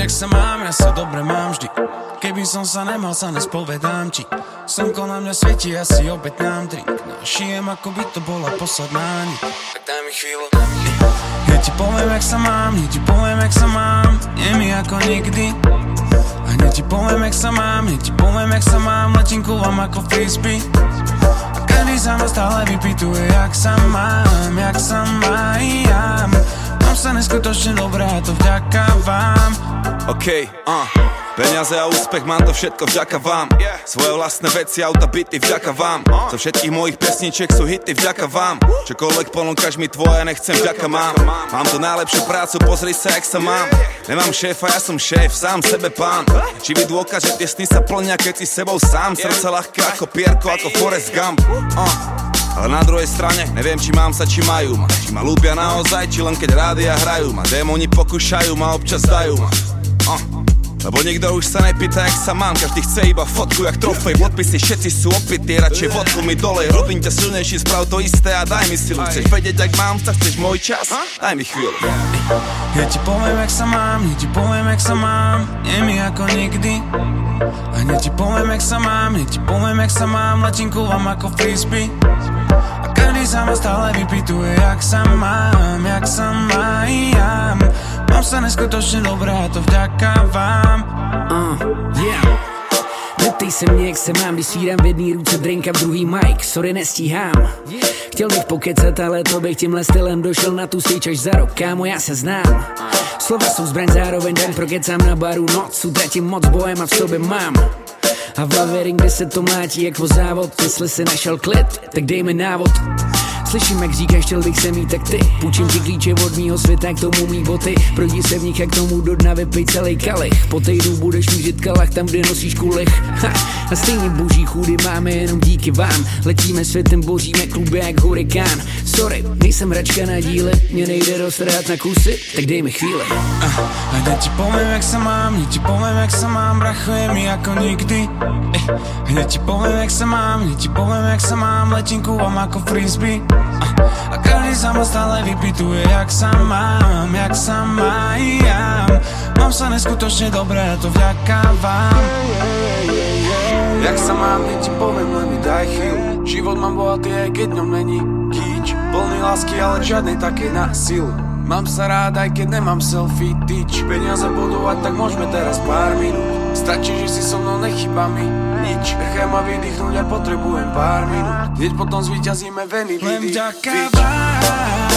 jak sa mám, ja sa dobre mám vždy. Keby som sa nemal, sa nespovedám ti. Slnko na mňa svieti, ja si opäť nám drink No šijem, ako by to bola posledná niť Tak daj mi chvíľu Ja ti poviem, jak sa mám, ja ti poviem, jak sa mám. Nie mi ako nikdy. A hneď ti poviem, jak sa mám, ja ti poviem, jak sa mám. Letím ku vám ako frisbee. A každý sa ma stále vypituje, jak sa mám, jak sa mám Mám sa neskutočne dobré to vďaka vám. OK, uh. Peniaze a úspech, mám to všetko vďaka vám. Svoje vlastné veci, auta, byty vďaka vám. Zo všetkých mojich pesničiek sú hity vďaka vám. Čokoľvek ponúkaš mi tvoje, nechcem vďaka mám. Mám tu najlepšiu prácu, pozri sa, jak sa mám. Nemám šéfa, ja som šéf, sám sebe pán. Či mi dôkaz, že tie sny sa plnia, keď si sebou sám. Srdce ľahké ako pierko, ako Forrest Gump. Uh. Ale na druhej strane neviem, či mám sa, či majú ma Či ma ľúbia naozaj, či len keď rádia hrajú ma Démoni pokúšajú ma, občas dajú ma. Lebo nikto už sa nepýta, jak sa mám. Každý chce iba fotku, jak trofej. Podpisy, všetci sú opití Radšej vodku mi dolej. Robím ťa silnejší, sprav to isté a daj mi silu. Chceš vedieť, jak mám, tak chceš môj čas. Daj mi chvíľu. Ja ti poviem, jak sa mám, ja ti poviem, jak sa mám. Nie mi ako nikdy. A ja ti poviem, jak sa mám, ja ti poviem, jak sa mám. Letím ku vám ako frisbee. A každý sa ma stále vypituje, jak sa mám, jak sa mám Mám sa neskutočne dobré a to vďaka vám. Uh, yeah. Neptej se mě, jak se mám, když svídám v jedný ruce drink a v druhý mic, sorry nestíhám. Chtěl bych pokecat, ale to bych tímhle stylem došel na tu stage až za rok, kámo, já se znám. Slova jsou zbraň, zároveň den prokecám na baru. Noc, utratím moc bojem a v sobě mám. A v hlavě ring, kde se to mlátí jak o závod. Jestli si našel klid, tak dej mi návod Slyším, jak říkáš, chtěl bych se mít, tak ty. Půjčím ti klíče od mýho světa, k tomu mý boty. Projdi se v nich, jak tomu do dna vypij celý kalich. Po týdnu budeš mít kalach tam, kde nosíš kulich. Ha, A stejně boží chůdy máme jenom díky vám. Letíme světem, boříme kluby jak hurikán Sorry, nejsem hračka na díle Mě nejde roztrhat na kusy, tak dej mi chvíli A ja ti poviem, jak sa mám, ja ti poviem, jak sa mám Brachuje mi ako nikdy. A ja ti poviem, jak sa mám, ja ti poviem, jak sa mám Letím ku vám ako frisbee. A, a každý sa ma stále vypituje, jak sa mám, jak sa mám. Mám sa neskutočne dobré a to vďaka vám Jak sa mám, ja ti poviem, len mi daj chvíľu Život mám bohatý, aj keď ňom není lásky, ale žiadnej takej na silu. Mám sa rád, aj keď nemám selfie tyč Peniaze budovať, tak môžeme teraz pár minút. Stačí, že si so mnou nechyba mi nič Nechaj ma vydýchnuť a potrebujem pár minút. Hneď potom zvíťazíme veny Len vďaka vám